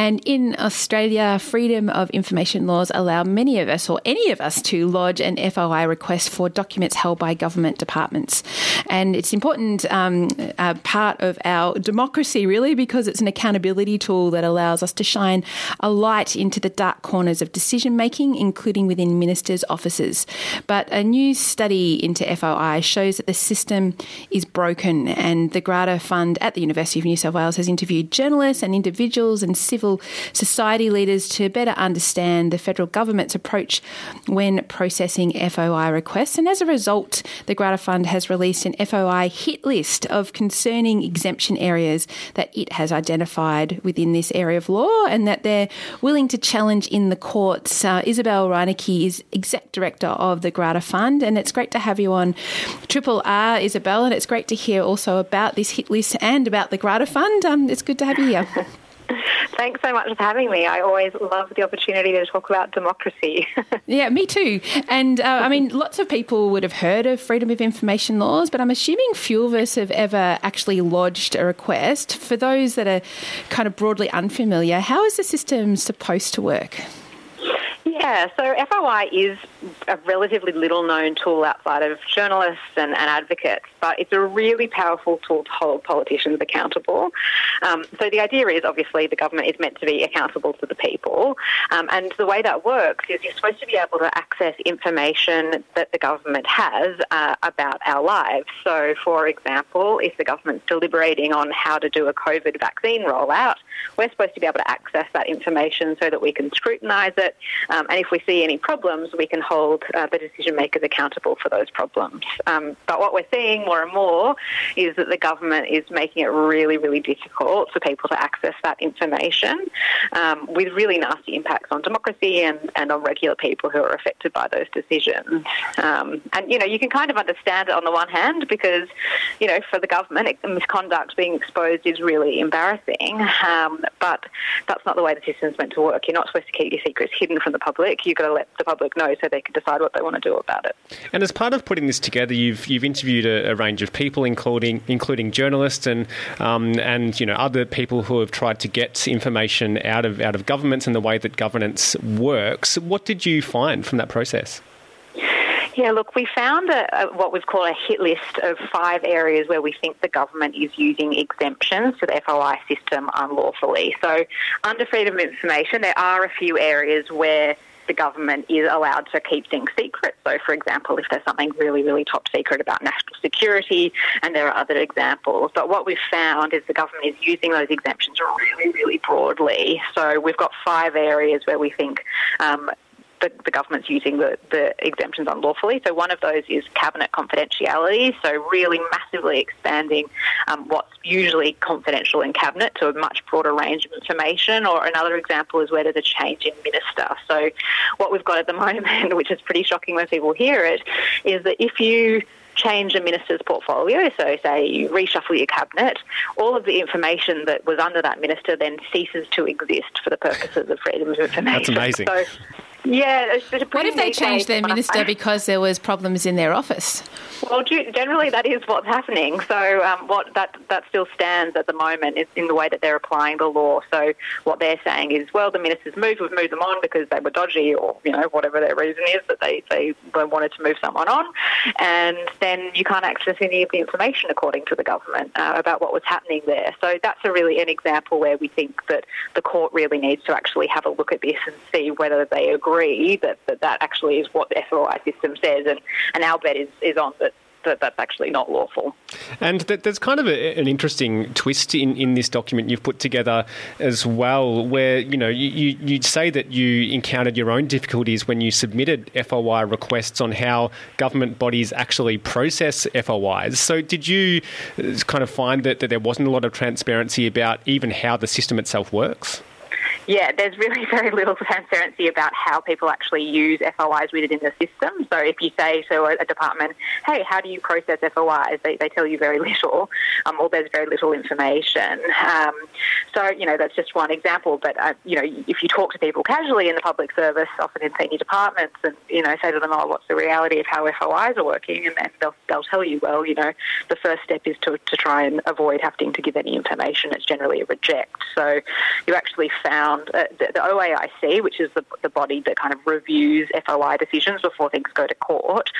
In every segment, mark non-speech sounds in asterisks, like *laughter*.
And in Australia, freedom of information laws allow many of us, or any of us, to lodge an FOI request for documents held by government departments. And it's important um, part of our democracy, really, because it's an accountability tool that allows us to shine a light into the dark corners of decision making, including within ministers' offices. But a new study into FOI shows that the system is broken, and the Grata Fund at the University of New South Wales has interviewed journalists and individuals and civil civil society leaders to better understand the federal government's approach when processing FOI requests. And as a result, the Grata Fund has released an FOI hit list of concerning exemption areas that it has identified within this area of law and that they're willing to challenge in the courts. Uh, Isabelle Reinecke is exec director of the Grata Fund, and it's great to have you on Triple R, Isabelle, and it's great to hear also about this hit list and about the Grata Fund. Um, it's good to have you here. *laughs* *laughs* Thanks so much for having me. I always love the opportunity to talk about democracy. *laughs* yeah, me too. And uh, I mean, lots of people would have heard of freedom of information laws, but I'm assuming few of us have ever actually lodged a request. For those that are kind of broadly unfamiliar, how is the system supposed to work? Yeah, so FOI is a relatively little known tool outside of journalists and, and advocates, but it's a really powerful tool to hold politicians accountable. Um, so the idea is obviously the government is meant to be accountable to the people, um, and the way that works is you're supposed to be able to access information that the government has uh, about our lives. So, for example, if the government's deliberating on how to do a COVID vaccine rollout, we're supposed to be able to access that information so that we can scrutinise it. Um, and if we see any problems, we can hold uh, the decision makers accountable for those problems. Um, but what we're seeing more and more is that the government is making it really, really difficult for people to access that information um, with really nasty impacts on democracy and, and on regular people who are affected by those decisions. Um, and, you know, you can kind of understand it on the one hand because, you know, for the government, misconduct being exposed is really embarrassing. Um, but that's not the way the system's meant to work. You're not supposed to keep your secrets hidden from the public. You've got to let the public know so they can decide what they want to do about it. And as part of putting this together, you've you've interviewed a, a range of people, including including journalists and um, and you know other people who have tried to get information out of out of governments and the way that governance works. What did you find from that process? Yeah, look, we found a, a, what we've called a hit list of five areas where we think the government is using exemptions to the FOI system unlawfully. So, under freedom of information, there are a few areas where the government is allowed to keep things secret. So, for example, if there's something really, really top secret about national security, and there are other examples. But what we've found is the government is using those exemptions really, really broadly. So, we've got five areas where we think um, the, the government's using the, the exemptions unlawfully. So one of those is cabinet confidentiality, so really massively expanding um, what's usually confidential in cabinet to a much broader range of information. Or another example is where there's a change in minister. So what we've got at the *laughs* moment, which is pretty shocking when people hear it, is that if you change a minister's portfolio, so say you reshuffle your cabinet, all of the information that was under that minister then ceases to exist for the purposes of freedom of information. That's amazing. So, yeah. what if they changed their minister because there was problems in their office? Well, generally that is what's happening. So um, what that that still stands at the moment is in the way that they're applying the law. So what they're saying is, well, the ministers moved, we've moved them on because they were dodgy, or you know whatever their reason is that they they wanted to move someone on, and then you can't access any of the information according to the government uh, about what was happening there. So that's a really an example where we think that the court really needs to actually have a look at this and see whether they agree agree that, that that actually is what the FOI system says, and, and our bet is, is on that that that's actually not lawful. And there's kind of a, an interesting twist in, in this document you've put together as well, where you know you, you say that you encountered your own difficulties when you submitted FOI requests on how government bodies actually process FOIs. So did you uh, kind of find that, that there wasn't a lot of transparency about even how the system itself works? Yeah, there's really *laughs* very little transparency about how people actually use FOIs within the system. So if you say to a, department, hey, how do you process FOIs? They, they tell you very *laughs* little, um, or there's very little information. Um, so, you know, that's just one example. But, uh, you know, if you talk to people casually in the public service, often in senior departments, and, you know, say to them, oh, what's the reality of how FOIs are working? And then they'll, they'll tell you, well, you know, the first step is to, to try and avoid having to give any information. It's generally a reject. So you actually found uh, the, the, OAIC, which is the, the body that kind of reviews FOI decisions before things go to court,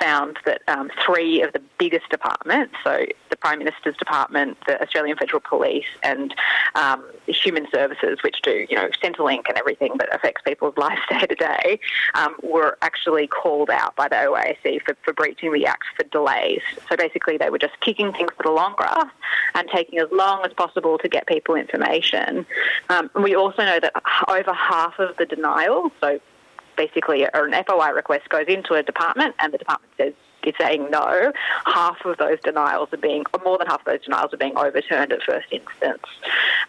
found that um, three of the biggest departments, so the Prime Minister's Department, the Australian Federal Police, and um, Human Services, which do you know Centrelink and everything that affects people's *laughs* lives day to day, um, were actually called out by the OAIC for, for breaching the Act for delays. So basically, they were just kicking things to the long grass and taking as long as possible to get people information. Um, and we also know that over half of the denial, so basically an FOI request goes into a department and the department says is saying no, half of those denials are being, or more than half of those denials are being overturned at first instance.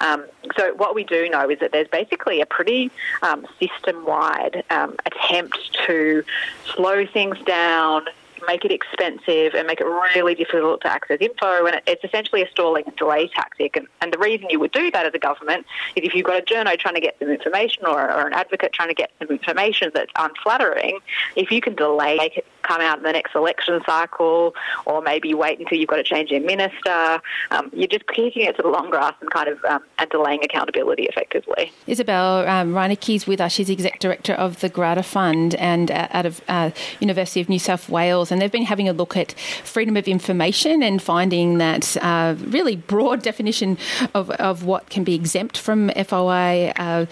Um, so what we do know is that there's basically a pretty um, system-wide um, attempt to slow things down, make it expensive and make it really difficult to access info. And it's essentially a stalling and delay tactic. And, and the reason you would do that as a government is if you've got a journo trying to get some information or, or an advocate trying to get some information that's unflattering, if you can delay, make it come out in the next election cycle, or maybe wait until you've got to change your minister. Um, you're just kicking it to the long grass and kind of um, and delaying accountability effectively. Isabelle um, is with us. She's exec director of the Grata Fund and uh, out of uh, University of New South Wales, and they've been having a look at freedom of information and finding that uh, really broad *laughs* definition of, of what can be exempt from FOI uh,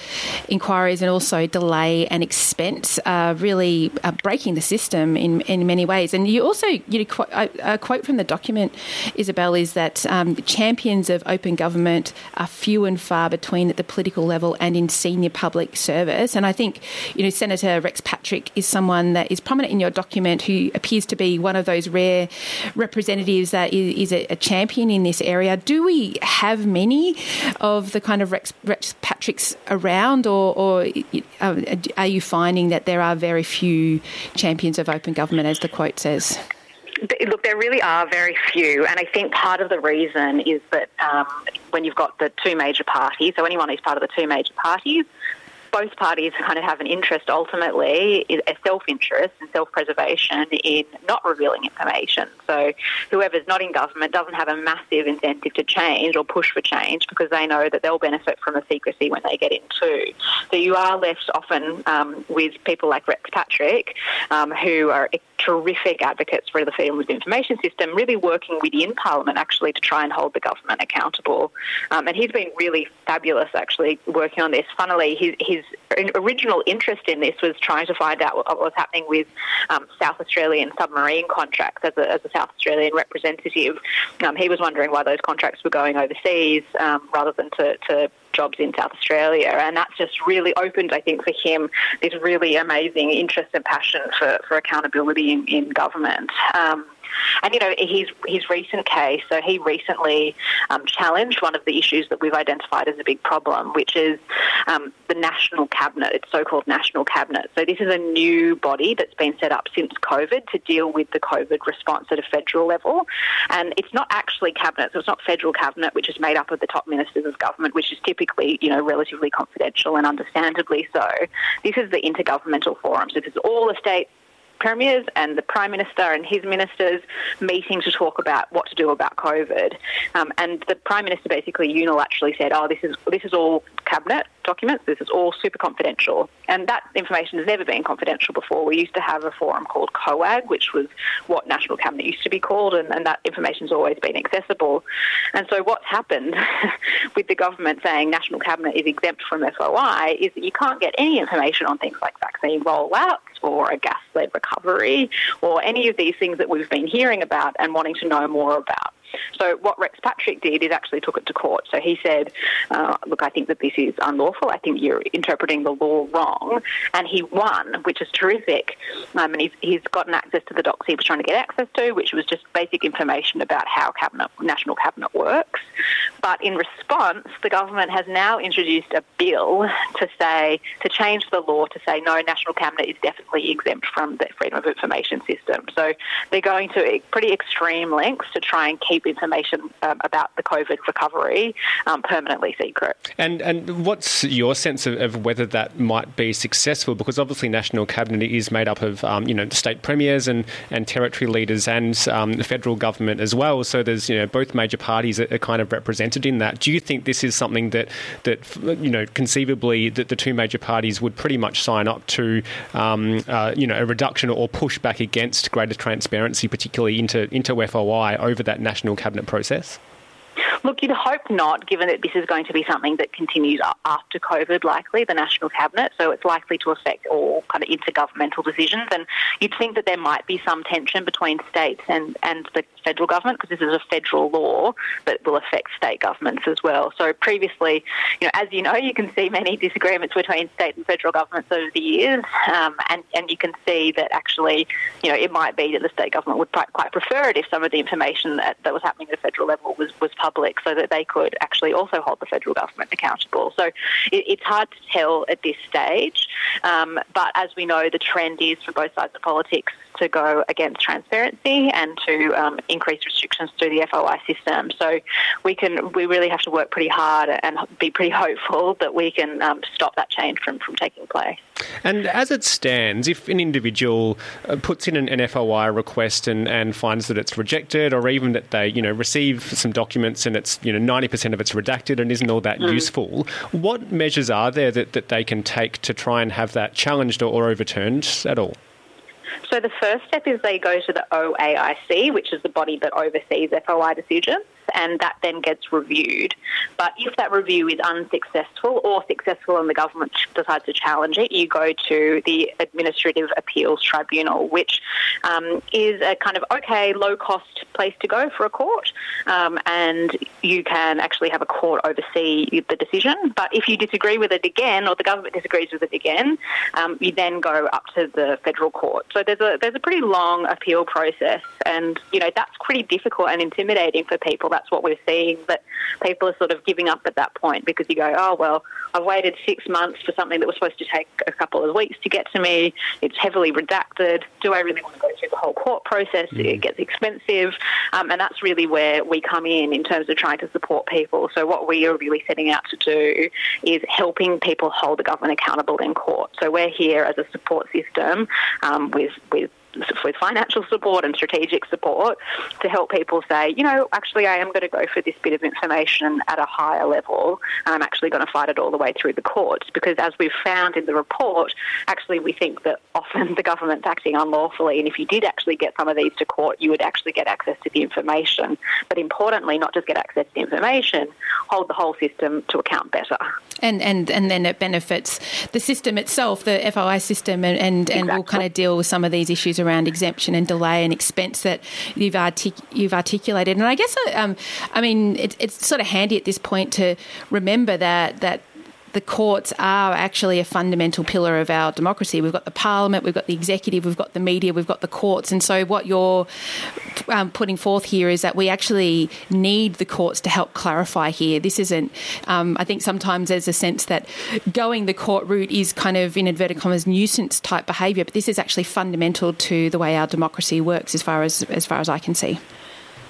inquiries and also delay and expense, uh, really uh, breaking the system in in many ways. And you also, you know, a quote from the document, Isabelle, is that um, champions of open government are few and far between at the political level and in senior public service. And I think, you know, Senator Rex Patrick is someone that is prominent in your document who appears to be one of those rare representatives that is, is a, a, champion in this area. Do we have many of the kind of Rex, Rex Patricks around, or, or uh, are you finding that there are very few champions of open government? Government, as the quote says? Look, there really are very few, and I think part of the reason is that um, when you've got the two major parties, so anyone who's part of the two major parties, both parties kind of have an interest ultimately, a self-interest and self-preservation in not revealing information. So whoever's not in government doesn't have a massive incentive to change or push for change because they know that they'll benefit from the secrecy when they get in too. So you are left often um, with people like Rex Patrick, um, who are terrific advocates for the freedom of information system, really working within Parliament actually to try and hold the government accountable. Um, and he's been really fabulous actually working on this. Funnily, his, his original interest in this was trying to find out what was happening with um, South Australian submarine contracts as a, as a South Australian representative. Um, he was wondering why those contracts were going overseas um, rather than to, to jobs in South Australia. And that's just really opened, I think, for him this really amazing interest and passion for, for accountability in, in government. Um, and you know, his his recent case. So he recently um, challenged one of the issues that we've identified as a big problem, which is um, the national cabinet. It's so-called national cabinet. So this is a new body that's been set up since COVID to deal with the COVID response at a federal level, and it's not actually cabinet. So it's not federal cabinet, which is made up of the top ministers of government, which is typically you know relatively confidential and understandably so. This is the intergovernmental forum. So this is all the states premiers and the prime minister and his ministers meeting to talk about what to do about COVID. Um, and the prime minister basically unilaterally said, "Oh, this is this is all cabinet documents. This is all super confidential." And that information has never been confidential before. We used to have a forum called COAG, which was what national cabinet used to be called, and, and that has always been accessible. And so what's happened *laughs* with the government saying national cabinet is exempt from FOI is that you can't get any information on things like vaccine rollouts or a gas-led recovery or any of these things that we've been hearing about and wanting to know more about. So what Rex Patrick did is actually took it to court. So he said, uh, look, I think that this is unlawful. I think you're interpreting the law wrong. And he won, which is terrific. Um, and he's, he's gotten access to the docs he was trying to get access to, which was just basic information about how cabinet, national cabinet works. But in response, the government has now introduced a bill to say, to change the law to say, no, national cabinet is definitely exempt from the freedom of information system. So they're going to pretty extreme lengths to try and keep information um, about the COVID recovery um, permanently secret. And and what's your sense of, of, whether that might be successful? Because obviously, national cabinet is made up of um, you know state premiers and, and territory leaders and um, the federal government as well. So there's you know both major parties are, kind of represented in that. Do you think this is something that that you know conceivably that the two major parties would pretty much sign up to um, uh, you know a reduction or push back against greater transparency, particularly into into FOI over that national cabinet process? Look, you'd hope not, given that this is going to be something that continues after COVID, likely, the National Cabinet. So it's likely to affect all kind of intergovernmental decisions. And you'd think that there might be some tension between states and, and the federal government, because this is a federal law that will affect state governments as well. So previously, you know, as you know, you can see many disagreements between state and federal governments over the years. Um, and, and you can see that actually, you know, it might be that the state government would quite prefer it if some of the information that, that was happening at the federal level was, was public so that they could actually also hold the federal government accountable. So it, it's hard to tell at this stage, um, but as we know, the trend is for both sides of politics to go against transparency and to um, increase restrictions through the FOI system. So we can we really have to work pretty hard and be pretty *laughs* hopeful that we can um, stop that change from, from taking place. And as it stands, if an individual uh, puts in an, an FOI request and, and finds that it's rejected, or even that they you know receive some documents and it's you know ninety percent of it's redacted and isn't all that mm. useful, what measures are there that, that they can take to try and have that challenged or, or overturned at all? So the first step is they go to the OAIC, which is the body that oversees FOI decisions and that then gets reviewed. But if that review is unsuccessful or successful and the government decides to challenge it, you go to the Administrative Appeals Tribunal, which um, is a kind of okay, low cost place to go for a court. Um, and you can actually have a court oversee the decision. But if you disagree with it again, or the government disagrees with it again, um, you then go up to the federal court. So there's a there's a pretty long appeal process, and you know that's pretty difficult and intimidating for people that's what we're seeing. That people are sort of giving up at that point because you go, oh, well, I've waited six months for something that was supposed to take a couple of weeks to get to me. It's heavily redacted. Do I really want to go through the whole court process? Mm. It gets expensive. Um, and that's really where we come in in terms of trying to support people. So, what we are really setting out to do is helping people hold the government accountable in court. So, we're here as a support system um, with, with with financial support and strategic support to help people say, you know, actually, I am going to go for this bit of information at a higher level, and I'm actually going to fight it all the way through the courts. Because as we've found in the report, actually, we think that often the government's acting unlawfully, and if you did actually get some of these to court, you would actually get access to the information. But importantly, not just get access to the information, hold the whole system to account better. And and and then it benefits the system itself, the FOI system, and and, exactly. and will kind of deal with some of these issues around exemption and delay and expense that you've artic- you've articulated. And I guess um, I mean it, it's sort of handy at this point to remember that that the courts are actually a fundamental pillar of our democracy. We've got the parliament, we've got the executive, we've got the media, we've got the courts. And so, what you're um, putting forth here is that we actually need the courts to help clarify here. This isn't, um, I think sometimes there's a sense that going the court route is kind of, in inverted commas, nuisance type behaviour, but this is actually fundamental to the way our democracy works as far as, as, far as I can see.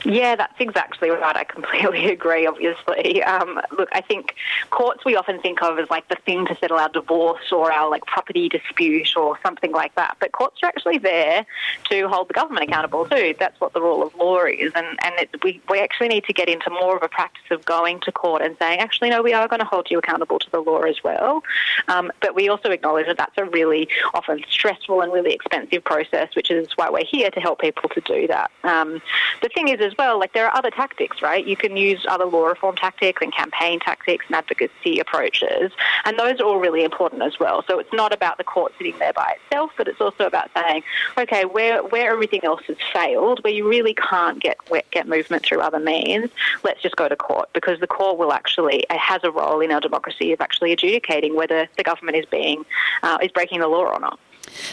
Yeah, that's exactly right. I completely *laughs* agree, obviously. Um, look, I think courts we often think of as like the thing to settle our divorce or our like property dispute or something like that. But courts are actually there to hold the government accountable too. That's what the rule of law is. And, and it, we, we actually need to get into more of a practice of going to court and saying, actually, no, we are going to hold you accountable to the law as well. Um, but we also acknowledge that that's a really often stressful and really expensive process, which is why we're here to help people to do that. Um, the thing is, as well, like there are other tactics, right? You can use other law reform tactics and campaign tactics and advocacy approaches, and those are all really important as well. So it's not about the court sitting there by itself, but it's also about saying, okay, where where everything else has failed, where you really can't get get movement through other means, let's just go to court because the court will actually it has a role in our democracy of actually adjudicating whether the government is being uh, is breaking the law or not.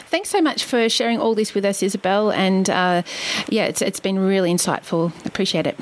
Thanks so much for sharing all this with us, Isabelle. And uh, yeah, it's, it's been really insightful. Appreciate it.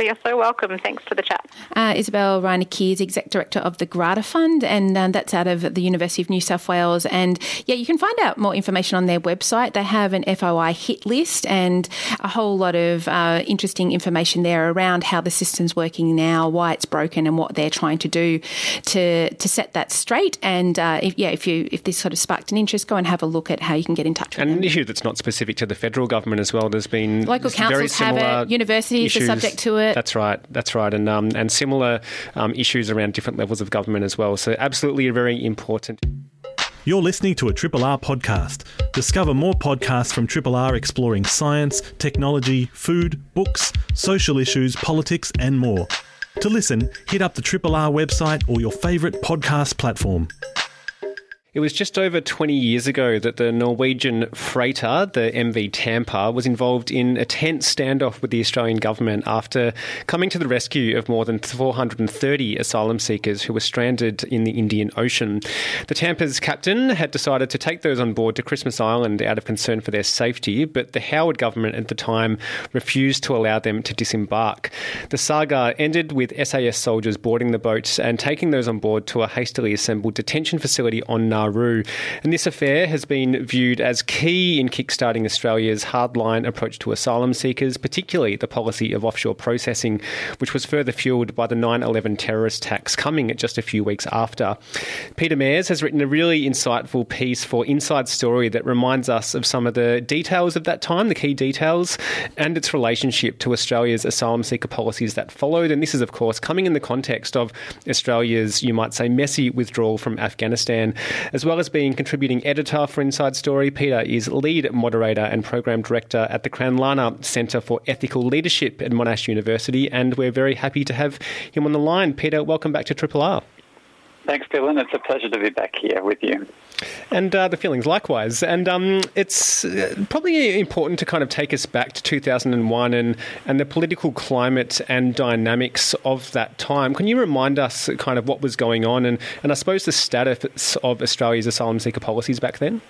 You're so welcome. Thanks for the chat. Uh, Isabelle Reinecke is Exec Director of the Grata Fund, and um, that's out of the University of New South Wales. And yeah, you can find out more information on their website. They have an FOI hit list and a whole lot of uh, interesting information there around how the system's working now, why it's broken, and what they're trying to do to to set that straight. And uh, if, yeah, if you if this sort of sparked an interest, go and have a look at how you can get in touch with and them. an issue that's not specific to the federal government as well. There's been local councils have it, universities issues. are subject to it it. That's right. That's right. And um, and similar um, issues around different levels of government as well. So absolutely very important. You're listening to a Triple R podcast. Discover more podcasts from Triple R exploring science, technology, food, books, social issues, politics, and more. To listen, hit up the Triple R website or your favourite podcast platform. It was just over 20 years ago that the Norwegian freighter, the MV Tampa, was involved in a tense standoff with the Australian government after coming to the rescue of more than 430 asylum seekers who were stranded in the Indian Ocean. The Tampa's captain had decided to take those on board to Christmas Island out of concern for their safety, but the Howard government at the time refused to allow them to disembark. The saga ended with SAS soldiers boarding the boats and taking those on board to a hastily assembled detention facility on Nauru Nauru. And this affair has been viewed as key in kickstarting Australia's hardline approach to asylum seekers, particularly the policy of offshore processing, which was further fuelled by the 9 11 terrorist attacks coming at just a few weeks after. Peter Mares has written a really insightful piece for Inside Story that reminds us of some of the details of that time, the key details, and its relationship to Australia's asylum seeker policies that followed. And this is, of course, coming in the context of Australia's, you might say, messy withdrawal from Afghanistan, as well as being contributing editor for Inside Story, Peter is lead moderator and program director at the Cranlana Centre for Ethical Leadership at Monash University, and we're very happy to have him on the line. Peter, welcome back to Triple R. Thanks, Dylan. It's a pleasure to be back here with you. And uh, the feelings likewise. And um, it's uh, probably important to kind of take us back to 2001 and, and the political climate and dynamics of that time. Can you remind us kind of what was going on and, and I suppose the status of Australia's asylum seeker policies back then?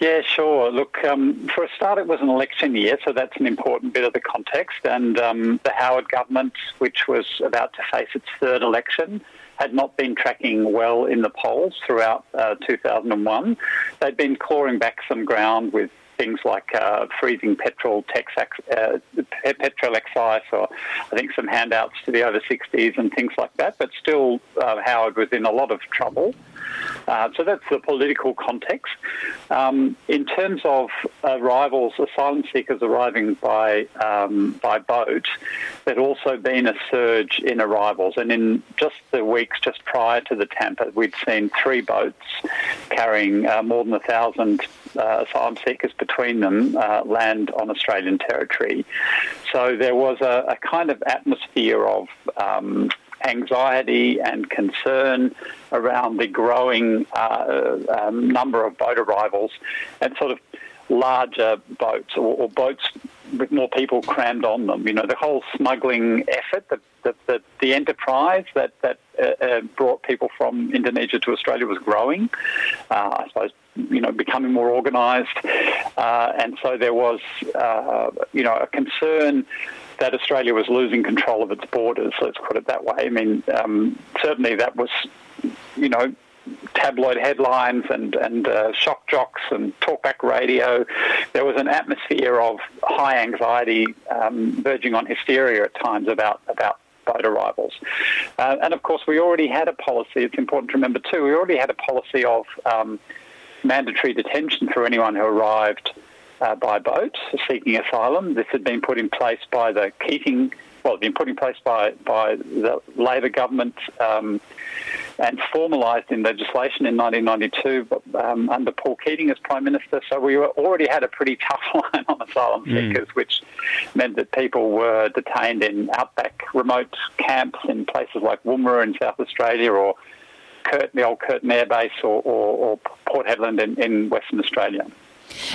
Yeah, sure. Look, um, for a start, it was an election year, so that's an important bit of the context. And um, the Howard government, which was about to face its third election, had not been tracking well in the polls throughout uh, 2001. They'd been clawing back some ground with things like uh, freezing petrol tax, uh, petrol excise, or I think some handouts to the over 60s and things like that. But still, uh, Howard was in a lot of trouble. Uh, so that's the political context. Um, in terms of arrivals, asylum seekers arriving by um, by boat, there'd also been a surge in arrivals, and in just the weeks just prior to the Tampa, we'd seen three boats carrying uh, more than a thousand uh, asylum seekers between them uh, land on Australian territory. So there was a, a kind of atmosphere of um, anxiety and concern around the growing uh, um, number of boat arrivals and sort of larger boats or, or, boats with more people crammed on them. You know, the whole smuggling effort, the, the, the, the enterprise that, that uh, uh, brought people from Indonesia to Australia was growing. Uh, I suppose, you know, becoming more organised. Uh, and so there was, uh, you know, a concern that Australia was losing control of its borders. Let's put it that way. I mean, um, certainly that was, you know, tabloid headlines and and uh, shock jocks and talkback radio. There was an atmosphere of high anxiety, um, verging on hysteria at times about about boat arrivals. Uh, and of course, we already had a policy. It's important to remember too. We already had a policy of um, mandatory detention for anyone who arrived uh, by boat seeking asylum. This had been put in place by the Keating, well, been put in place by, by the Labor government um, and formalised in legislation in 1992 um, under Paul Keating as Prime Minister. So we were, already had a pretty *laughs* tough line on asylum mm. seekers, mm. which meant that people were detained in outback remote camps in places like Woomera in South Australia or Curtin, the old Curtin Air Base or, or, or Port Hedland in, in Western Australia.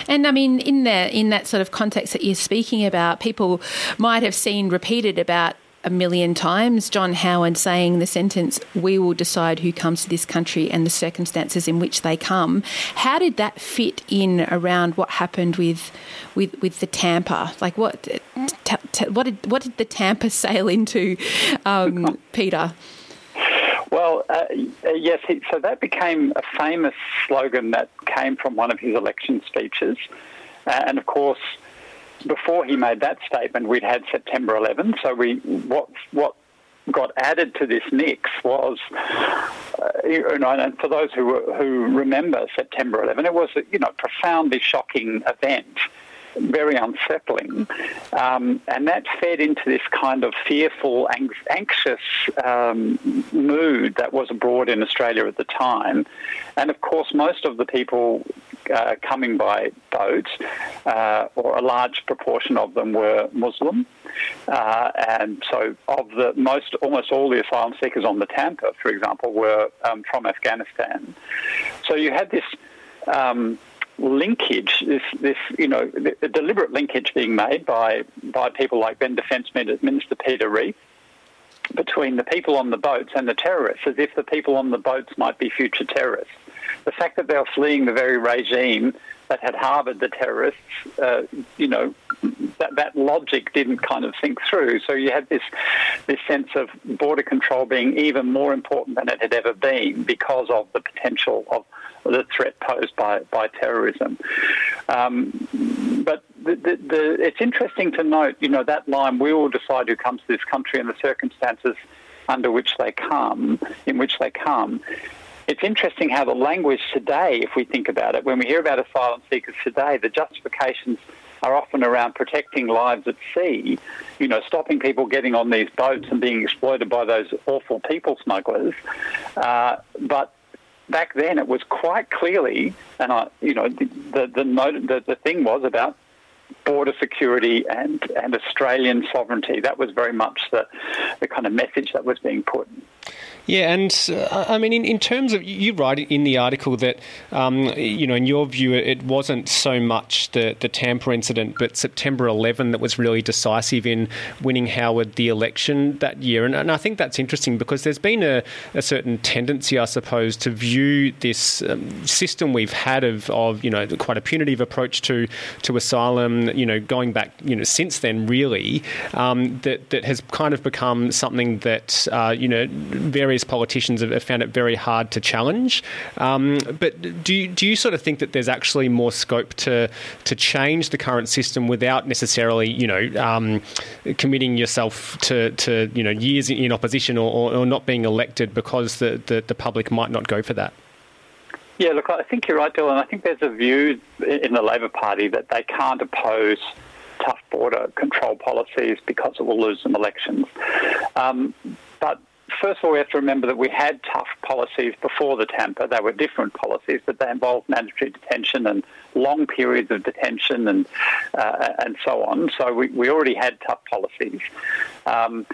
And I mean, in that in that sort of context that you're speaking about, people might have seen repeated about a million times John Howard saying the sentence, "We will decide who comes to this country and the circumstances in which they come." How did that fit in around what happened with with with the Tampa? Like what t- t- what did what did the Tampa *laughs* sail into, um, *laughs* Peter? Well, uh, yes. So that became a famous slogan that came from one of his election speeches, uh, and of course before he made that statement, we'd had September 11. So we what what got added to this mix was, uh, and for those who who remember September 11, it was a you know profoundly shocking event very unsettling. Um, and that fed into this kind of fearful, anxious um, mood that was abroad in Australia at the time. And of course, most of the people uh, coming by boat, uh, or a large proportion of them were Muslim. Uh, and so, of the most, almost all the asylum seekers on the Tampa, for example, were um, from Afghanistan. So you had this um, linkage, this, this you know, the, deliberate linkage being made by, by people like then Defence Minister Peter Reith between the people on the boats and the terrorists, as if the people on the boats might be future terrorists. The fact that they were fleeing the very regime that had harboured the terrorists, uh, you know, that, that logic didn't kind of think through. So you had this this sense of border control being even more important than it had ever been because of the potential of the threat posed by, by terrorism. Um, but the, the, the, it's interesting to note, you know, that line, we will decide who comes to this country and the circumstances under which they come, in which they come. It's interesting how the language today, if we think about it, when we hear about asylum seekers today, the justifications are often around protecting lives at sea, you know, stopping people getting on these boats and being exploited by those awful people smugglers. Uh, but back then it was quite clearly, and I, you know, the the the, the thing was about border security and, and Australian sovereignty. That was very much the, the kind of message that was being put. Yeah, and uh, I mean, in, in terms of you write in the article that um, you know, in your view, it wasn't so much the the Tampa incident, but September 11 that was really decisive in winning Howard the election that year. And, and I think that's interesting because there's been a, a certain tendency, I suppose, to view this um, system we've had of, of you know quite a punitive approach to to asylum, you know, going back you know since then, really, um, that that has kind of become something that uh, you know various politicians have found it very hard to challenge. Um, but do you, do you sort of think that there's actually more scope to to change the current system without necessarily, you know, um, committing yourself to, to you know years in opposition or, or, or not being elected because the, the, the public might not go for that? Yeah, look, I think you're right, Dylan. I think there's a view in the Labor Party that they can't oppose tough border control policies because it will lose them elections. Um, but first of all, we have to remember that we had tough policies before the Tampa. They were different policies, but they involved mandatory detention and long periods of detention and uh, and so on. So we, we already had tough policies. Um,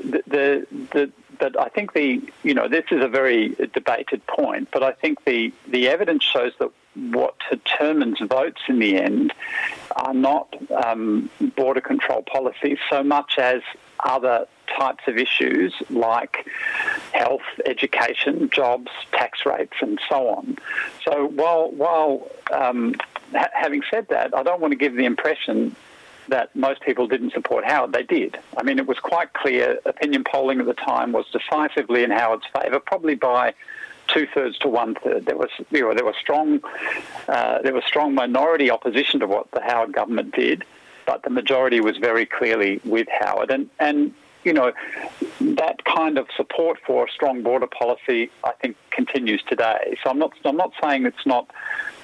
the, the, the but I think the you know this is a very debated point, but I think the the evidence shows that what determines votes in the end are not um, border control policies so much as other types of issues like health, education, jobs, tax rates, and so on. So while while um, ha- having said that, I don't want to give the impression that most people didn't support Howard. They did. I mean, it was quite clear. Opinion polling at the time was decisively in Howard's favour, probably by two thirds to one third. There was you know, there was strong uh, there was strong minority opposition to what the Howard government did, but the majority was very clearly with Howard. And and you know, that kind of support for a strong border policy, I think, continues today. So I'm not, I'm not saying it's not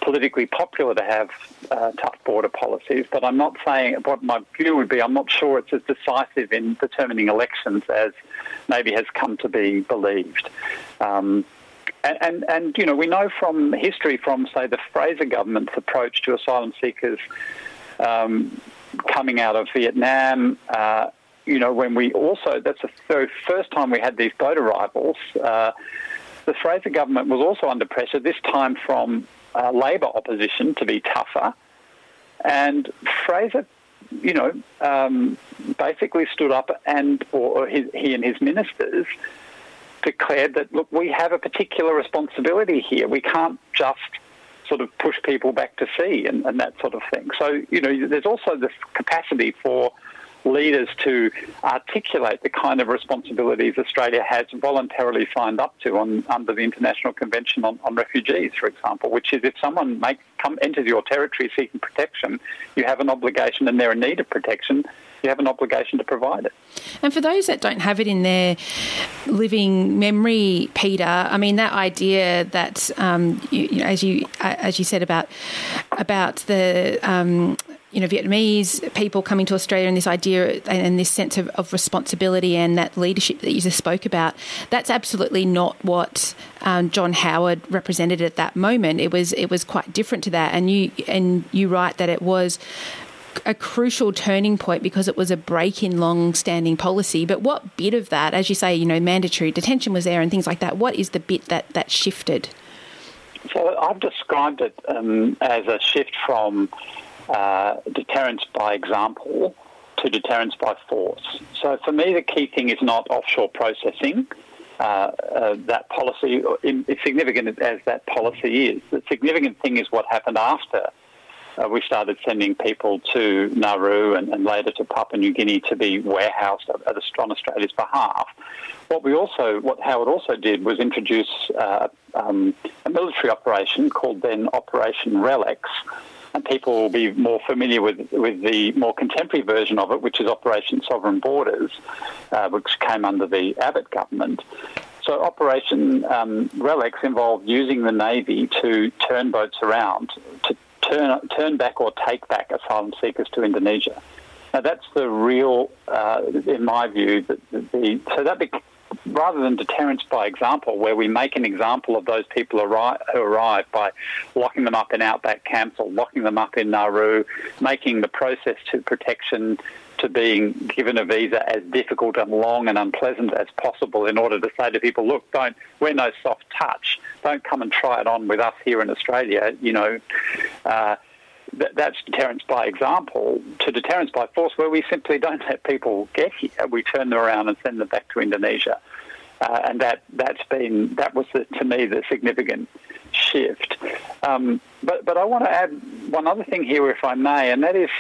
politically popular to have uh, tough border policies, but I'm not saying what my view would be. I'm not sure it's as decisive in determining elections as maybe has come to be believed. Um, and, and, and, you know, we know from history, from, say, the Fraser government's approach to asylum seekers um, coming out of Vietnam. Uh, you know, when we also, that's the very first time we had these boat arrivals. Uh, the Fraser government was also under pressure, this time from uh, Labor opposition to be tougher. And Fraser, you know, um, basically stood up and, or his, he and his ministers declared that, look, we have a particular responsibility here. We can't just sort of push people back to sea and, and that sort of thing. So, you know, there's also this capacity for leaders to articulate the kind of responsibilities Australia has voluntarily signed up to on, under the International Convention on, on Refugees, for example, which is if someone make, come, enters your territory seeking protection, you have an obligation and they're in need of protection, you have an obligation to provide it. And for those that don't have it in their living memory, Peter, I mean that idea that, um, you, you know, as you as you said about about the um, you know, Vietnamese people coming to Australia and this idea and this sense of, of responsibility and that leadership that you just spoke about, that's absolutely not what um, John Howard represented at that moment. It was it was quite different to that. And you and you write that it was a crucial turning point because it was a break in long standing policy. But what bit of that, as you say, you know, mandatory detention was there and things like that, what is the bit that, that shifted? So I've described it um, as a shift from uh, deterrence by example to deterrence by force. So for me, the key thing is not offshore processing. Uh, uh, that policy, as significant as that policy is, the significant thing is what happened after uh, we started sending people to Nauru and, and, later to Papua New Guinea to be warehoused at, on Australia's behalf. What we also, what Howard also did was introduce uh, um, a military operation called then Operation Relex, and people will be more familiar with, with the more contemporary version of it, which is Operation Sovereign Borders, uh, which came under the Abbott government. So Operation um, Relex involved using the Navy to turn boats around to turn, turn back or take back asylum seekers to Indonesia. Now that's the real, uh, in my view, the, the, so that rather than deterrence by example, where we make an example of those people who arrive by locking them up in outback camps or locking them up in Nauru, making the process to protection to being given a visa as difficult and long and unpleasant as possible in order to say to people, look, don't, we're no soft touch. Don't come and try it on with us here in Australia. You know, uh, that's deterrence by example to deterrence by force, where we simply don't let people get here. We turn them around and send them back to Indonesia. Uh, and that that's been that was the, to me the significant shift. Um, but but I want to add one other thing here, if I may, and that is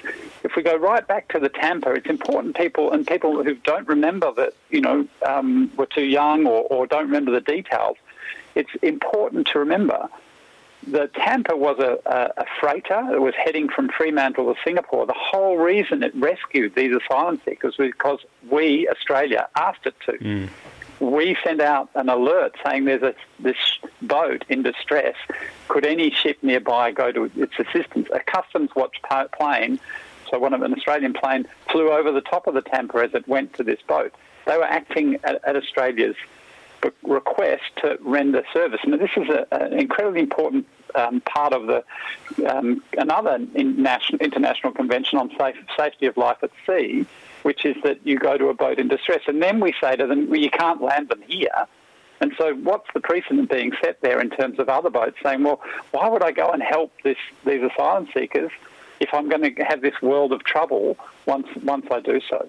if we go right back to the Tampa, it's important people and people who don't remember that you know um, were too young or, or don't remember the details. It's important to remember the Tampa was a, a, a, freighter that was heading from Fremantle to Singapore. The whole reason it rescued these asylum seekers was because we, Australia, asked it to. Mm. We sent out an alert saying there's a, this boat in distress. Could any ship nearby go to its assistance? A Customs Watch plane, so one of an Australian plane, flew over the top of the Tampa as it went to this boat. They were acting at, at Australia's request to render service. Now, this is an incredibly important um, part of the um, another international convention on safe, safety of life at sea, which is that you go to a boat in distress, and then we say to them, well, you can't land them here. And so, what's the precedent being set there in terms of other boats saying, well, why would I go and help this, these asylum seekers if I'm going to have this world of trouble once once I do so?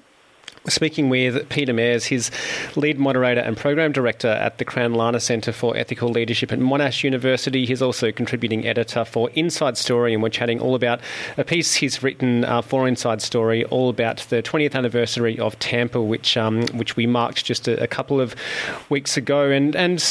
Speaking with Peter Mares, his lead moderator and program director at the Cranlana Centre for Ethical Leadership at Monash University. He's also contributing editor for Inside Story, and we're chatting all about a piece he's written uh, for Inside Story, all about the 20th anniversary of Tampa, which um, which we marked just a, a couple of weeks ago. And and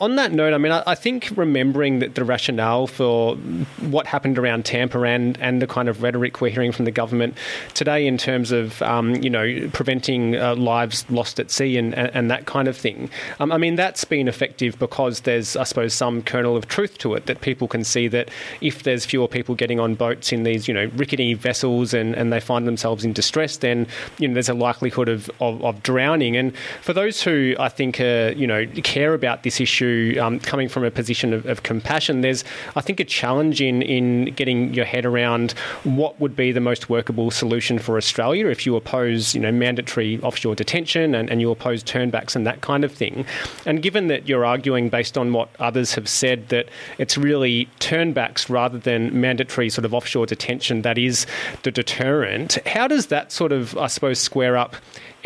on that note, I mean, I, I, think remembering that the rationale for what happened around Tampa and, and the kind of rhetoric we're hearing from the government today in terms of, um, you know, preventing uh, lives lost at sea and, and, and that kind of thing, um, I mean, that's been effective because there's, I suppose, some kernel of truth to it that people can see that if there's fewer people getting on boats in these, you know, rickety vessels and, and they find themselves in distress, then, you know, there's a likelihood of, of, of drowning. And for those who I think, uh, you know, care about this issue, um, coming from a position of, of, compassion. There's, I think, a challenge in, in getting your head around what would be the most workable solution for Australia if you oppose, you know, mandatory offshore detention and, and you oppose turnbacks and that kind of thing. And given that you're arguing based on what others have said that it's really turnbacks rather than mandatory sort of offshore detention that is the deterrent, how does that sort of, I suppose, square up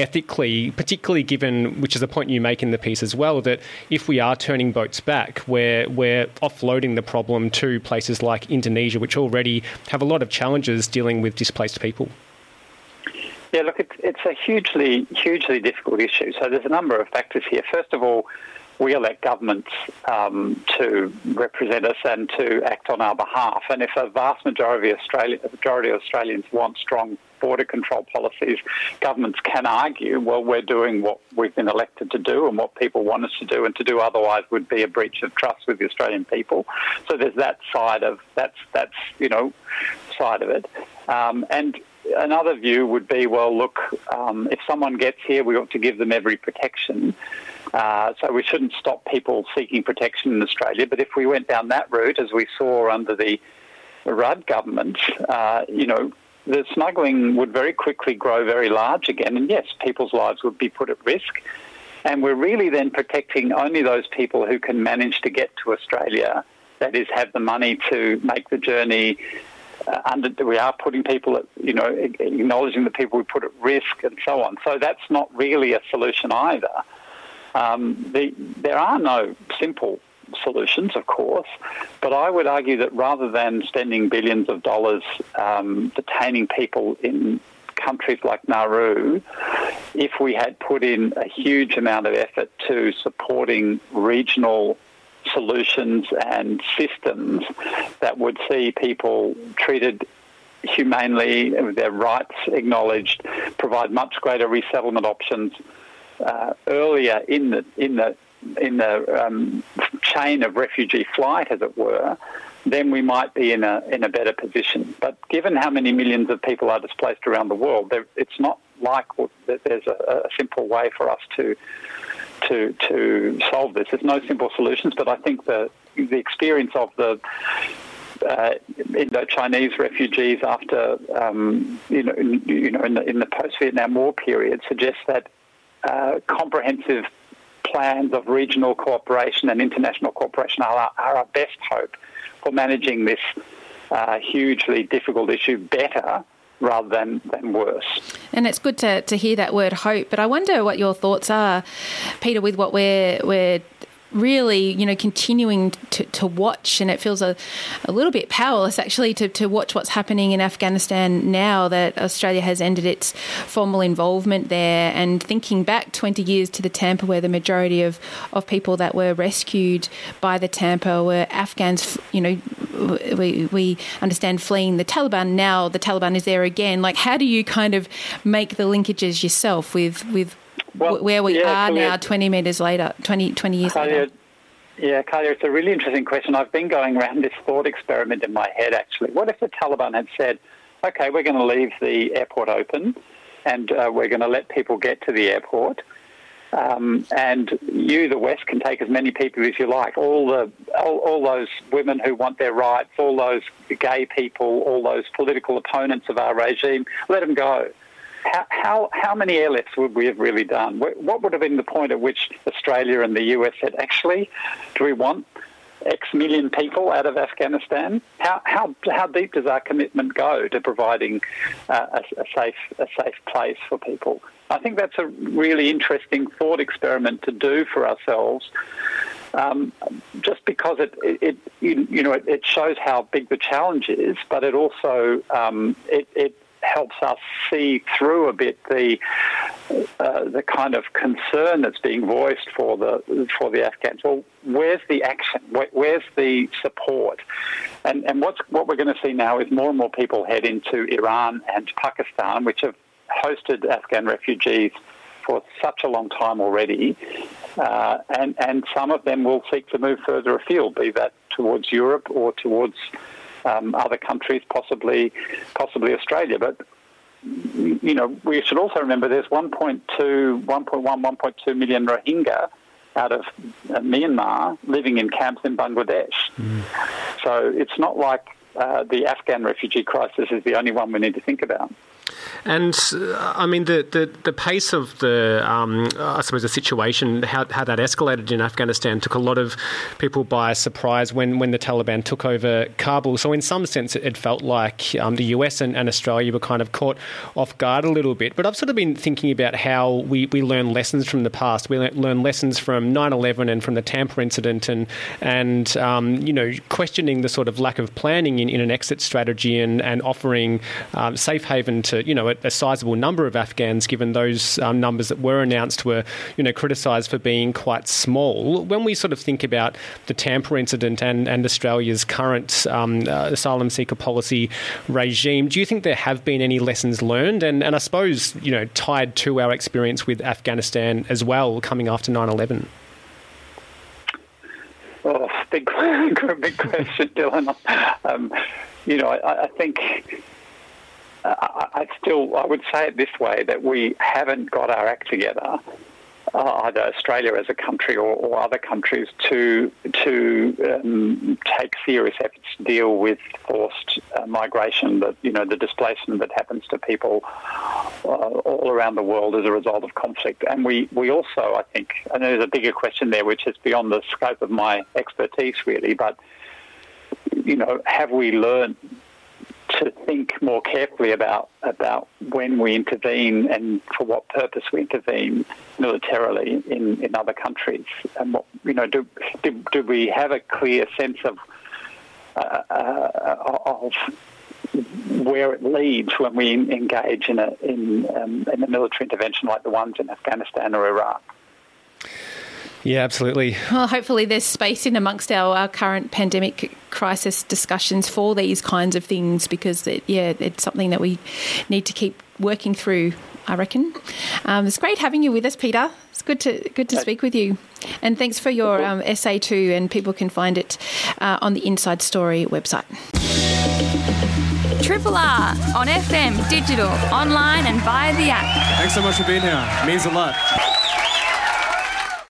ethically, particularly given, which is a point you make in the piece as well, that if we are boats back, we're, we're offloading the problem to places like Indonesia, which already have a lot of challenges dealing with displaced people. Yeah, look, it's, it's a hugely, hugely difficult issue. So there's a number of factors here. First of all, we elect governments um, to represent us and to act on our behalf. And if a vast majority of, Australia, majority of Australians want strong border control policies, governments can argue, well, we're doing what we've been elected to do and what people want us to do, and to do otherwise would be a breach of trust with the Australian people. So there's that side of that's that's you know side of it, um, and another view would be, well, look, um, if someone gets here, we ought to give them every protection. Uh, so we shouldn't stop people seeking protection in Australia. But if we went down that route, as we saw under the Rudd government, uh, you know, the smuggling would very quickly grow very large again. And yes, people's lives would be put at risk. And we're really then protecting only those people who can manage to get to Australia, that is, have the money to make the journey. Uh, under, we are putting people at, you know, acknowledging the people we put at risk and so on. So that's not really a solution either. Um, the, there are no simple solutions, of course, but I would argue that rather than spending billions of dollars um, detaining people in countries like Nauru, if we had put in a huge amount of effort to supporting regional solutions and systems that would see people treated humanely, their rights acknowledged, provide much greater resettlement options uh, earlier in the in the in the um, chain of refugee flight, as it were, then we might be in a in a better position. But given how many millions of people are displaced around the world, it's not like there's a, a, simple way for us to to to solve this. There's no simple solutions, but I think the the experience of the uh, Indo-Chinese refugees after um, you know you know in the, in the post-Vietnam War period suggests that uh, comprehensive plans of regional cooperation and international cooperation are, are our best hope for managing this uh, hugely difficult issue better rather than, than worse. And it's good to, to hear that word hope, but I wonder what your thoughts are, Peter, with what we're, we're really, you know, continuing to, to watch, and it feels a, a little bit powerless actually to, to watch what's happening in Afghanistan now that Australia has ended its formal involvement there. And thinking back 20 years to the Tampa, where the majority of, of people that were rescued by the Tampa were Afghans, you know, we, we understand fleeing the Taliban. Now the Taliban is there again. Like, how do you kind of make the linkages yourself with, with well, where we yeah, are now 20 metres later, 20, 20 years later? Yeah, Kulja, it's a really interesting question. I've been going around this thought experiment in my head, actually. What if the Taliban had said, okay, we're going to leave the airport open and uh, we're going to let people get to the airport. Um, and you, the West, can take as many people as you like. All the all, all, those women who want their rights, all those gay people, all those political opponents of our regime, let them go how, how, many airlifts would we have really done? What would have been the point at which Australia and the US said, actually, do we want X million people out of Afghanistan? How, how, how deep does our commitment go to providing uh, a, a, safe, a safe place for people? I think that's a really interesting thought experiment to do for ourselves. Um, just because it, it, it you, you, know, it, it, shows how big the challenge is, but it also um, it, it helps us see through a bit the uh, the kind of concern that's being voiced for the for the Afghans. Well, where's the action? where's the support? And and what's what we're going to see now is more and more people head into Iran and Pakistan, which have hosted Afghan refugees for such a long time already, uh, and and some of them will seek to move further afield, be that towards Europe or towards um, other countries, possibly possibly Australia. But you know, we should also remember there's 1.2, 1.1, 1.2 million Rohingya out of uh, Myanmar living in camps in Bangladesh. Mm. So it's not like uh, the Afghan refugee crisis is the only one we need to think about. And uh, I mean, the, the, the pace of the, um, I suppose, the situation, how, how that escalated in Afghanistan took a lot of people by surprise when, when the Taliban took over Kabul. So, in some sense, it, felt like um, the US and, and, Australia were kind of caught off guard a little bit. But I've sort of been thinking about how we, we learn lessons from the past. We learn lessons from 9 11 and from the Tampa incident, and, and um, you know, questioning the sort of lack of planning in, in an exit strategy and, and offering um, safe haven to you know a, a sizable number of Afghans, given those um, numbers that were announced were you know criticised for being quite small. When we sort of think about the Tampa incident and, and Australia's current um, uh, asylum seeker policy regime, do you think there have been any lessons learned? And, and I suppose you know tied to our experience with Afghanistan as well, coming after 9/11. Oh, big, *laughs* big question, Dylan. Um, you know, I, I think I, I still I would say it this way that we haven't got our act together uh, either Australia as a country or, or other countries to to um, take serious efforts to deal with forced uh, migration, that you know the displacement that happens to people uh, all around the world as a result of conflict. And we we also, I think, and there's a bigger question there, which is beyond the scope of my expertise really, but you know, have we learned to think more carefully about about when we intervene and for what purpose we intervene militarily in, in other countries, and what you know do do, do we have a clear sense of uh, uh, of where it leads when we engage in a in, um, in a military intervention like the ones in Afghanistan or Iraq. Yeah, absolutely. Well, hopefully there's space in amongst our, our current pandemic crisis discussions for these kinds of things because, it, yeah, it's something that we need to keep working through. I reckon. Um, it's great having you with us, Peter. It's good to good to speak with you, and thanks for your um, essay too. And people can find it uh, on the Inside Story website. Triple R on FM, digital, online, and via the app. Thanks so much for being here. It means a lot.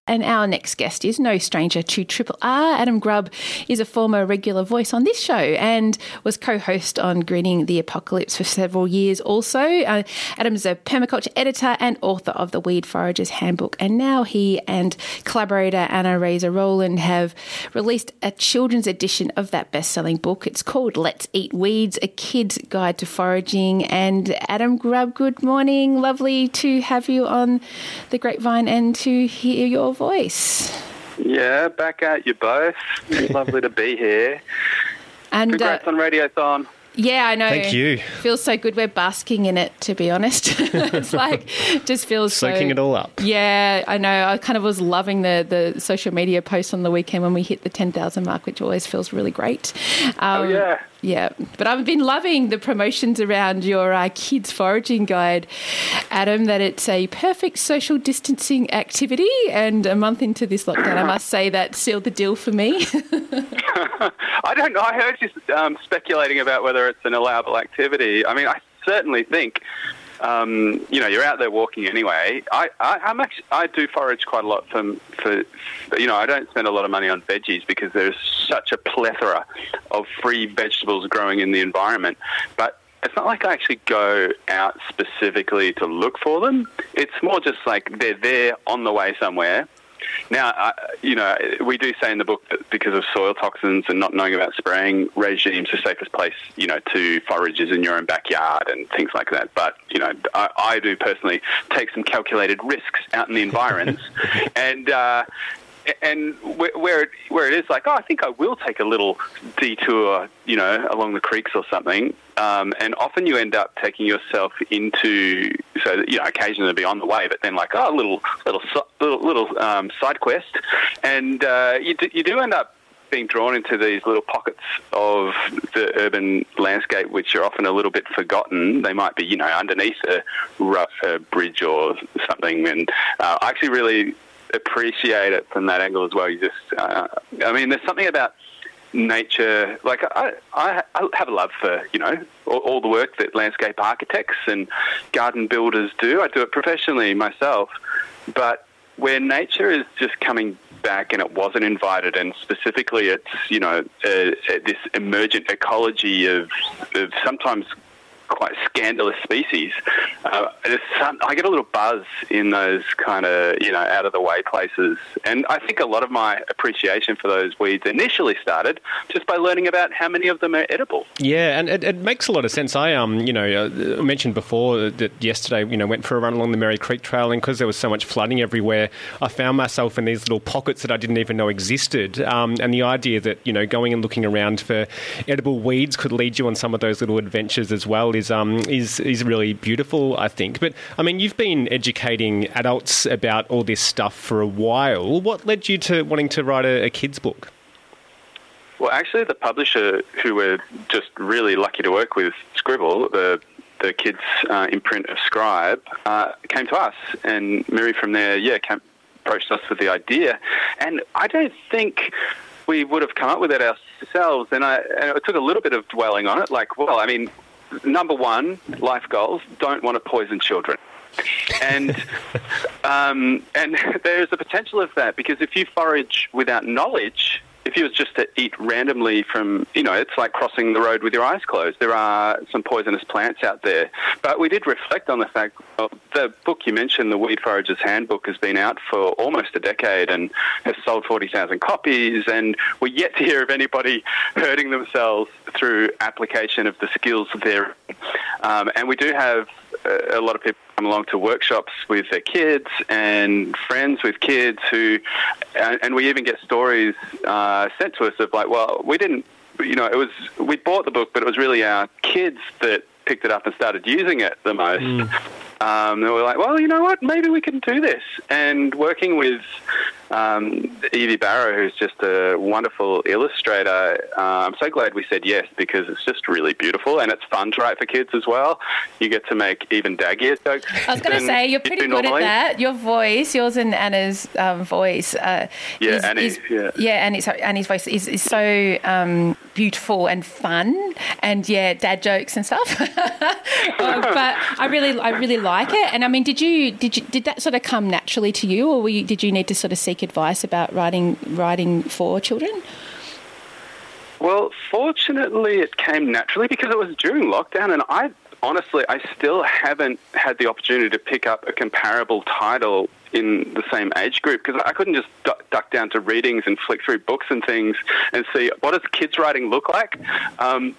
And our next guest is no stranger to Triple R. Adam Grubb is a former regular voice on this show and was co host on Greening the Apocalypse for several years also. Uh, Adam's a permaculture editor and author of the Weed Forager's Handbook. And now he and collaborator Anna Raser-Rowland have released a children's edition of that best selling book. It's called Let's Eat Weeds, a kid's guide to foraging. And Adam Grubb, good morning. Lovely to have you on the grapevine and to hear your voice. Yeah, back at you both. *laughs* Lovely to be here. And congrats uh, on Radiothon. Yeah, I know. Thank you. Feels so good. We're basking in it, to be honest. *laughs* it's like just feels soaking so, it all up. Yeah, I know. I kind of was loving the the social media posts on the weekend when we hit the ten thousand mark, which always feels really great. Um, oh yeah. Yeah, but I've been loving the promotions around your uh, kids foraging guide, Adam. That it's a perfect social distancing activity, and a month into this lockdown, I must say that sealed the deal for me. *laughs* I don't. I heard you um, speculating about whether it's an allowable activity. I mean, I certainly think um, you know, you're out there walking anyway. I, I, I'm actually, I do forage quite a lot for, for, you know, I don't spend a lot of money on veggies because there's such a plethora of free vegetables growing in the environment. But it's not like I actually go out specifically to look for them. It's more just like they're there on the way somewhere. Now, uh, you know, we do say in the book that because of soil toxins and not knowing about spraying regimes, the safest place, you know, to forage is in your own backyard and things like that. But, you know, I, I do personally take some calculated risks out in the environs. *laughs* and, uh, and where it, where it is like, oh, I think I will take a little detour, you know, along the creeks or something. Um, and often you end up taking yourself into, so you know, occasionally be on the way, but then like, oh, a little little little, little um, side quest, and uh, you do, you do end up being drawn into these little pockets of the urban landscape, which are often a little bit forgotten. They might be, you know, underneath a, a bridge or something. And uh, I actually really appreciate it from that angle as well. You just, uh, I mean, there's something about nature. Like I, I, I have a love for you know all, all, the work that landscape architects and garden builders do. I do it professionally myself, but where nature is just coming back and it wasn't invited, and specifically, it's you know uh, uh, this emergent ecology of, of sometimes quite scandalous species. Uh, some, I get a little buzz in those kind of you know out of the way places, and I think a lot of my appreciation for those weeds initially started just by learning about how many of them are edible. Yeah, and it, it makes a lot of sense. I um you know uh, mentioned before that yesterday you know went for a run along the Merri Creek Trail, and because there was so much flooding everywhere, I found myself in these little pockets that I didn't even know existed. Um, and the idea that you know going and looking around for edible weeds could lead you on some of those little adventures as well is um is is really beautiful, I think. But I mean, you've been educating adults about all this stuff for a while. What led you to wanting to write a, a kids book? Well, actually, the publisher who we're just really lucky to work with, Scribble, the the kids' uh, imprint of Scribe, uh, came to us, and Mary from there, yeah, came, approached us with the idea, and I don't think we would have come up with it ourselves. And, I, and it took a little bit of dwelling on it. Like, well, I mean, number one, life goals, don't want to poison children. and *laughs* um, and *laughs* there is a potential of that because if you forage without knowledge, if you was just to eat randomly from, you know, it's like crossing the road with your eyes closed. There are some poisonous plants out there. But we did reflect on the fact well, the book you mentioned, The Weed Forager's Handbook, has been out for almost a decade and has sold 40,000 copies. And we're yet to hear of anybody hurting themselves through application of the skills there. Um, and we do have a lot of people come along to workshops with their kids and friends with kids who, and we even get stories uh, sent to us of like, well, we didn't, you know, it was we bought the book, but it was really our kids that picked it up and started using it the most. Mm. Um, and we're like, well, you know what? Maybe we can do this. And working with um, Evie Barrow, who's just a wonderful illustrator, uh, I'm so glad we said yes because it's just really beautiful and it's fun to write for kids as well. You get to make even daggier jokes. I was going to say, you're pretty you good normally. at that. Your voice, yours and Anna's um, voice. Uh, yeah, is, Annie, is, yeah. Yeah, Annie's, Annie's voice is, is so um, beautiful and fun and, yeah, dad jokes and stuff. um, *laughs* but I really, I really like it. And I mean, did you did you did that sort of come naturally to you, or you, did you need to sort of seek advice about writing writing for children? Well, fortunately, it came naturally because it was during lockdown, and I honestly, I still haven't had the opportunity to pick up a comparable title in the same age group because I couldn't just duck down to readings and flick through books and things and see what does kids writing look like. Um,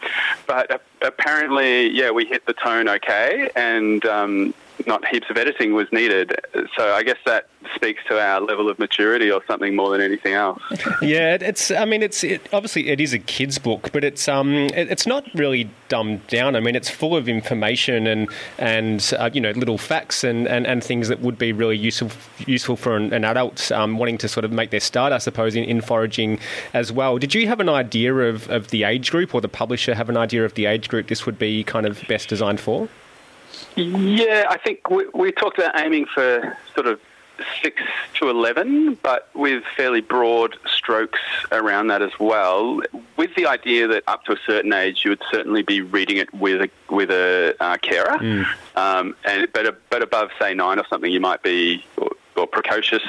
but apparently, yeah, we hit the tone okay, and um, not heaps of editing was needed. So I guess that speaks to our level of maturity or something more than anything else. *laughs* yeah, it's. I mean, it's it, obviously it is a kids' book, but it's um it, it's not really dumbed down. I mean, it's full of information and and uh, you know little facts and, and, and things that would be really useful useful for an, an adult um, wanting to sort of make their start, I suppose, in, in foraging as well. Did you have an idea of, of the age group, or the publisher have an idea of the age group this would be kind of best designed for? Yeah, I think we, we talked about aiming for sort of six to eleven, but with fairly broad strokes around that as well. With the idea that up to a certain age, you would certainly be reading it with a with a uh, carer, mm. um, and but but above say nine or something, you might be or, or precocious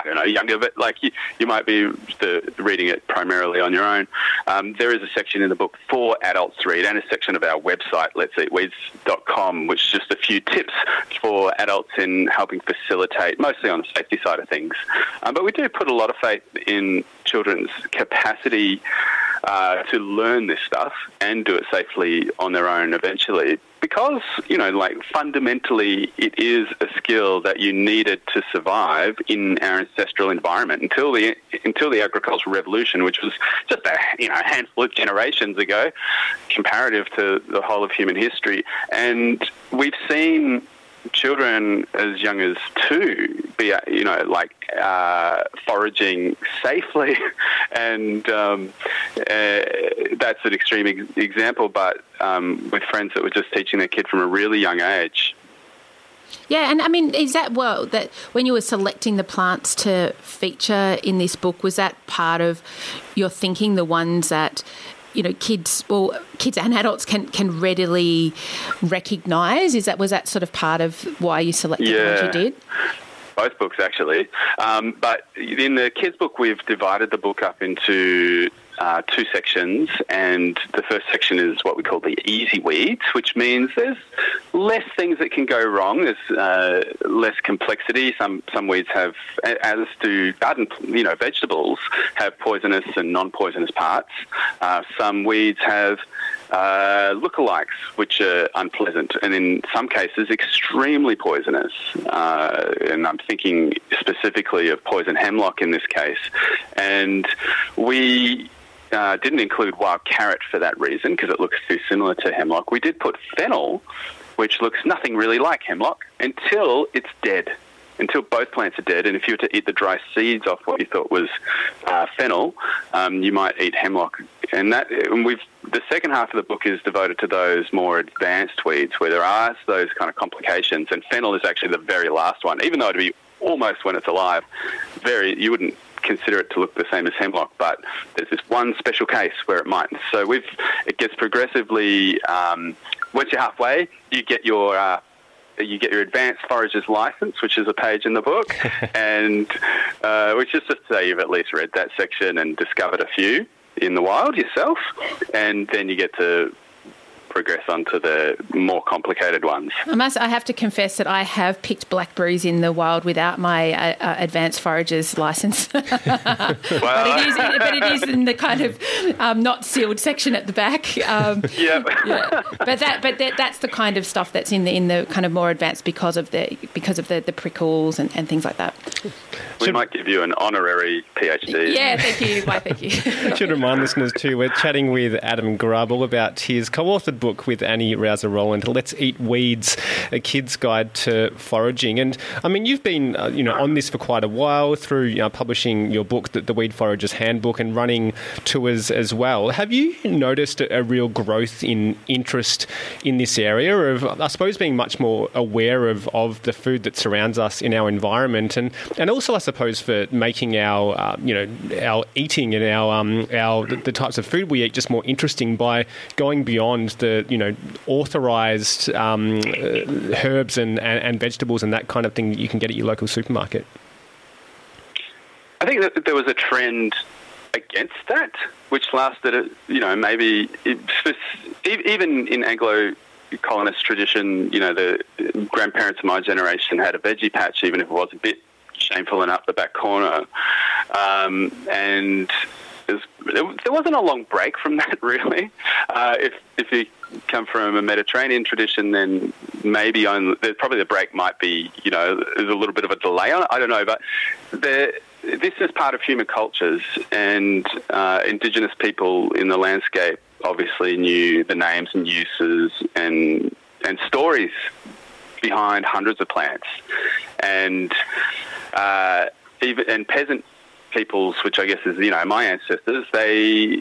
I don't know, younger, but like you, you might be the, reading it primarily on your own. Um, there is a section in the book for adults to read and a section of our website, let's eatweeds.com, which is just a few tips for adults in helping facilitate, mostly on the safety side of things. Um, but we do put a lot of faith in children's capacity uh, to learn this stuff and do it safely on their own eventually. Because you know like fundamentally it is a skill that you needed to survive in our ancestral environment until the until the agricultural revolution which was just a you know handful of generations ago comparative to the whole of human history. And we've seen children as young as two be, you know, like uh, foraging safely, *laughs* and um, uh, that's an extreme ex- example. But um, with friends that were just teaching their kid from a really young age. Yeah, and I mean, is that well that when you were selecting the plants to feature in this book, was that part of your thinking? The ones that you know kids well kids and adults can can readily recognize is that was that sort of part of why you selected yeah. what you did both books actually. Um, but in the kids' book, we've divided the book up into uh, two sections, and the first section is what we call the easy weeds, which means there's less things that can go wrong. There's uh, less complexity. Some some weeds have, as do garden, you know, vegetables have poisonous and non-poisonous parts. Uh, some weeds have uh, lookalikes, which are unpleasant, and in some cases extremely poisonous. Uh, and I'm thinking specifically of poison hemlock in this case. And we uh, didn't include wild carrot for that reason because it looks too similar to hemlock. We did put fennel, which looks nothing really like hemlock until it's dead. Until both plants are dead, and if you were to eat the dry seeds off what you thought was uh, fennel, um, you might eat hemlock. And that, and we've the second half of the book is devoted to those more advanced weeds where there are those kind of complications. And fennel is actually the very last one, even though it'd be almost when it's alive. Very, you wouldn't consider it to look the same as hemlock, but there's this one special case where it might. So we've it gets progressively. Um, once you're halfway, you get your uh, you get your advanced forager's license, which is a page in the book, *laughs* and uh, which is just to say you've at least read that section and discovered a few in the wild yourself, and then you get to progress on to the more complicated ones. I must. I have to confess that I have picked blackberries in the wild without my uh, uh, advanced forager's license. *laughs* well, but, it is, but it is in the kind of um, not sealed section at the back. Um, yep. yeah. But that, but that, that's the kind of stuff that's in the in the kind of more advanced because of the because of the, the prickles and, and things like that. We Should, might give you an honorary PhD. Yeah, thank you. Why, thank you. *laughs* Should remind listeners too, we're chatting with Adam Grubb all about his co-authored book with Annie Raser-Rowland, Let's Eat Weeds, a kid's guide to foraging. And I mean, you've been uh, you know on this for quite a while through you know, publishing your book, the, the, Weed Forager's Handbook, and running tours as well. Have you noticed a, a real growth in interest in this area of, I suppose, being much more aware of, of the food that surrounds us in our environment, and and also, I suppose, for making our uh, you know our eating and our um, our the, the types of food we eat just more interesting by going beyond the you know authorized um, uh, herbs and, and, and, vegetables and that kind of thing that you can get at your local supermarket? I think that there was a trend against that, which lasted, uh, you know, maybe even in Anglo colonist tradition, you know, the grandparents of my generation had a veggie patch, even if it was a bit shameful and up the back corner. Um, and there wasn't a long break from *laughs* that, really. Uh, if if you come from a Mediterranean tradition, then maybe only, probably the break might be, you know, there's a little bit of a delay on it. I don't know, but there, this is part of human cultures, and uh, Indigenous people in the landscape obviously knew the names and uses and and stories behind hundreds of plants, and uh, even and peasant peoples, which I guess is you know my ancestors, they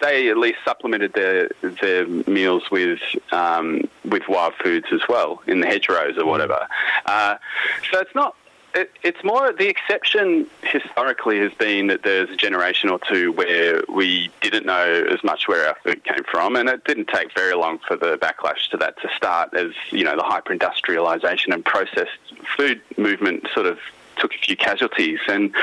they at least supplemented their their meals with um, with wild foods as well in the hedgerows or whatever. Uh, so it's not. It, it's more the exception historically has been that there's a generation or two where we didn't know as much where our food came from, and it didn't take very long for the backlash to that to start. As you know, the hyper industrialization and processed food movement sort of took a few casualties. And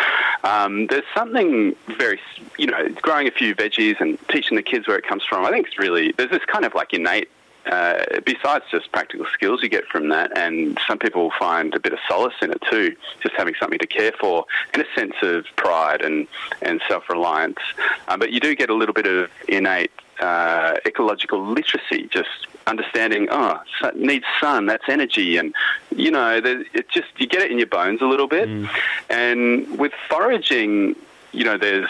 um, there's something very, you know, growing a few veggies and teaching the kids where it comes from. I think it's really there's this kind of like innate. Uh, besides just practical skills you get from that, and some people find a bit of solace in it too, just having something to care for, and a sense of pride and, and self reliance. Uh, but you do get a little bit of innate uh, ecological literacy, just understanding, oh, needs sun, that's energy. And, you know, it just, you get it in your bones a little bit. Mm. And with foraging, you know, there's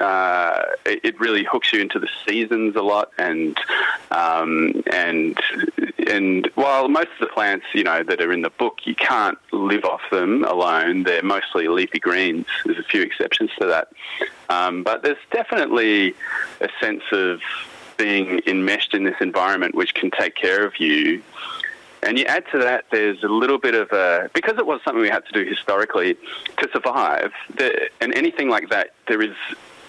uh, it really hooks you into the seasons a lot, and um, and and while most of the plants, you know, that are in the book, you can't live off them alone. They're mostly leafy greens. There's a few exceptions to that, um, but there's definitely a sense of being enmeshed in this environment which can take care of you. And you add to that, there's a little bit of a, because it was something we had to do historically to survive, the, and anything like that, there is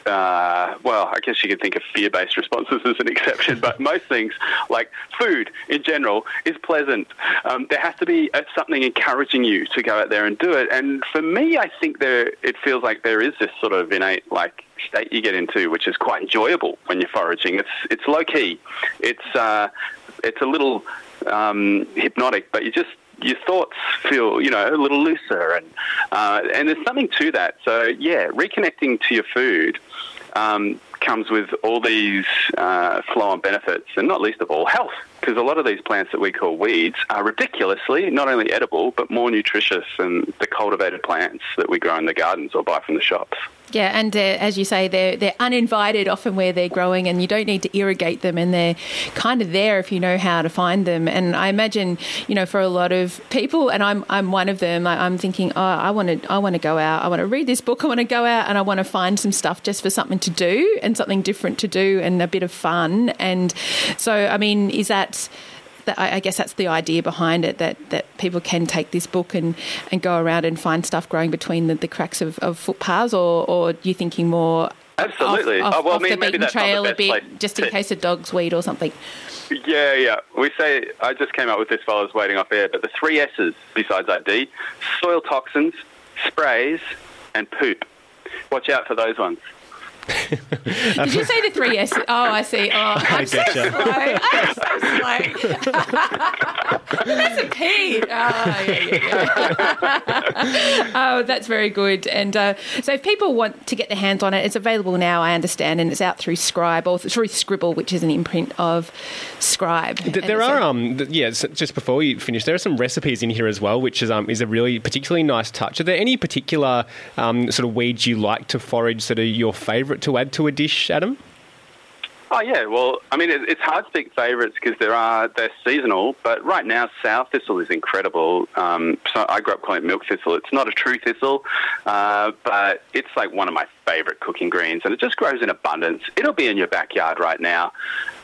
uh, well, I guess you could think of fear based responses as an exception, but *laughs* most things, like food in general, is pleasant. Um, there has to be something encouraging you to go out there and do it. And for me, I think there it feels like there is this sort of innate, like, state you get into, which is quite enjoyable when you're foraging. It's it's low key, it's uh, it's a little um, hypnotic, but you just your thoughts feel, you know, a little looser, and uh, and there's something to that. So yeah, reconnecting to your food um, comes with all these uh, flow-on benefits, and not least of all, health. Because a lot of these plants that we call weeds are ridiculously not only edible but more nutritious than the cultivated plants that we grow in the gardens or buy from the shops. Yeah, and uh, as you say, they're they're uninvited often where they're growing, and you don't need to irrigate them, and they're kind of there if you know how to find them. And I imagine, you know, for a lot of people, and I'm I'm one of them. I'm thinking, oh, I want to I want to go out, I want to read this book, I want to go out, and I want to find some stuff just for something to do and something different to do and a bit of fun. And so, I mean, is that that I, guess that's the idea behind it that, that people can take this book and, and go around and find stuff growing between the, the cracks of, of footpaths, or, or are you thinking more Absolutely. off, off, oh, well, off maybe, the beaten trail a bit, just in to... case a dog's weed or something? Yeah, yeah. We say, I just came up with this while I was waiting off air, but the three S's besides ID soil toxins, sprays, and poop. Watch out for those ones. Did you say the three S? Oh, I see. Oh, *laughs* I'm so slow. I'm so slow. that's a P. Oh, yeah, yeah, yeah. *laughs* oh, that's very good. And uh, so, if people want to get their hands on it, it's available now. I understand, and it's out through Scribe or through Scribble, which is an imprint of Scribe. There are, um, yeah. Just before you finish, there are some recipes in here as well, which is um, is a really particularly nice touch. Are there any particular um, sort of weeds you like to forage that are your favourite? To add to a dish, Adam? Oh yeah, well, I mean, it's hard to pick favourites because there are they're seasonal. But right now, sow thistle is incredible. Um, so I grew up calling it milk thistle. It's not a true thistle, uh, but it's like one of my favourite cooking greens, and it just grows in abundance. It'll be in your backyard right now.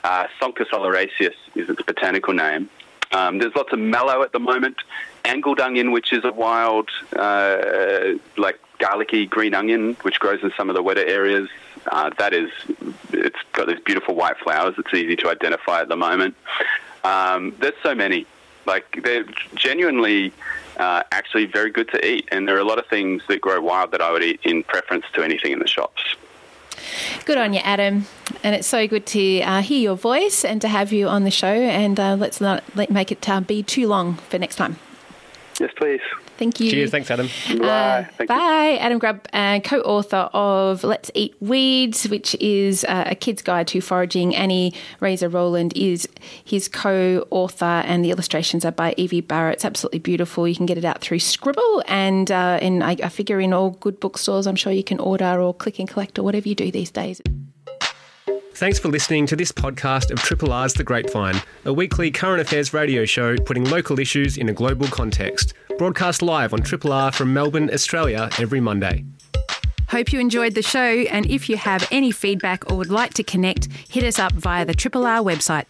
Uh, Sonchus oleraceus is its botanical name. Um, there's lots of mallow at the moment. Angled onion, which is a wild, uh, like garlicky green onion, which grows in some of the wetter areas. Uh, that is, it's got these beautiful white flowers. It's easy to identify at the moment. Um, there's so many. Like they're genuinely uh, actually very good to eat, and there are a lot of things that grow wild that I would eat in preference to anything in the shops. Good on you, Adam. And it's so good to uh, hear your voice and to have you on the show. And uh, let's not let, make it uh, be too long for next time. Yes, please. Thank you. Cheers. Thanks, Adam. Bye. Uh, bye. Adam Grubb, uh, co author of Let's Eat Weeds, which is uh, a kid's guide to foraging. Annie Raser-Rowland is his co author, and the illustrations are by Evie Barrow. It's absolutely beautiful. You can get it out through Scribble, and uh, in, I, I figure in all good bookstores, I'm sure you can order or click and collect or whatever you do these days. Thanks for listening to this podcast of Triple R's The Grapevine, a weekly current affairs radio show putting local issues in a global context. Broadcast live on Triple R from Melbourne, Australia, every Monday. Hope you enjoyed the show, and if you have any feedback or would like to connect, hit us up via the Triple R website.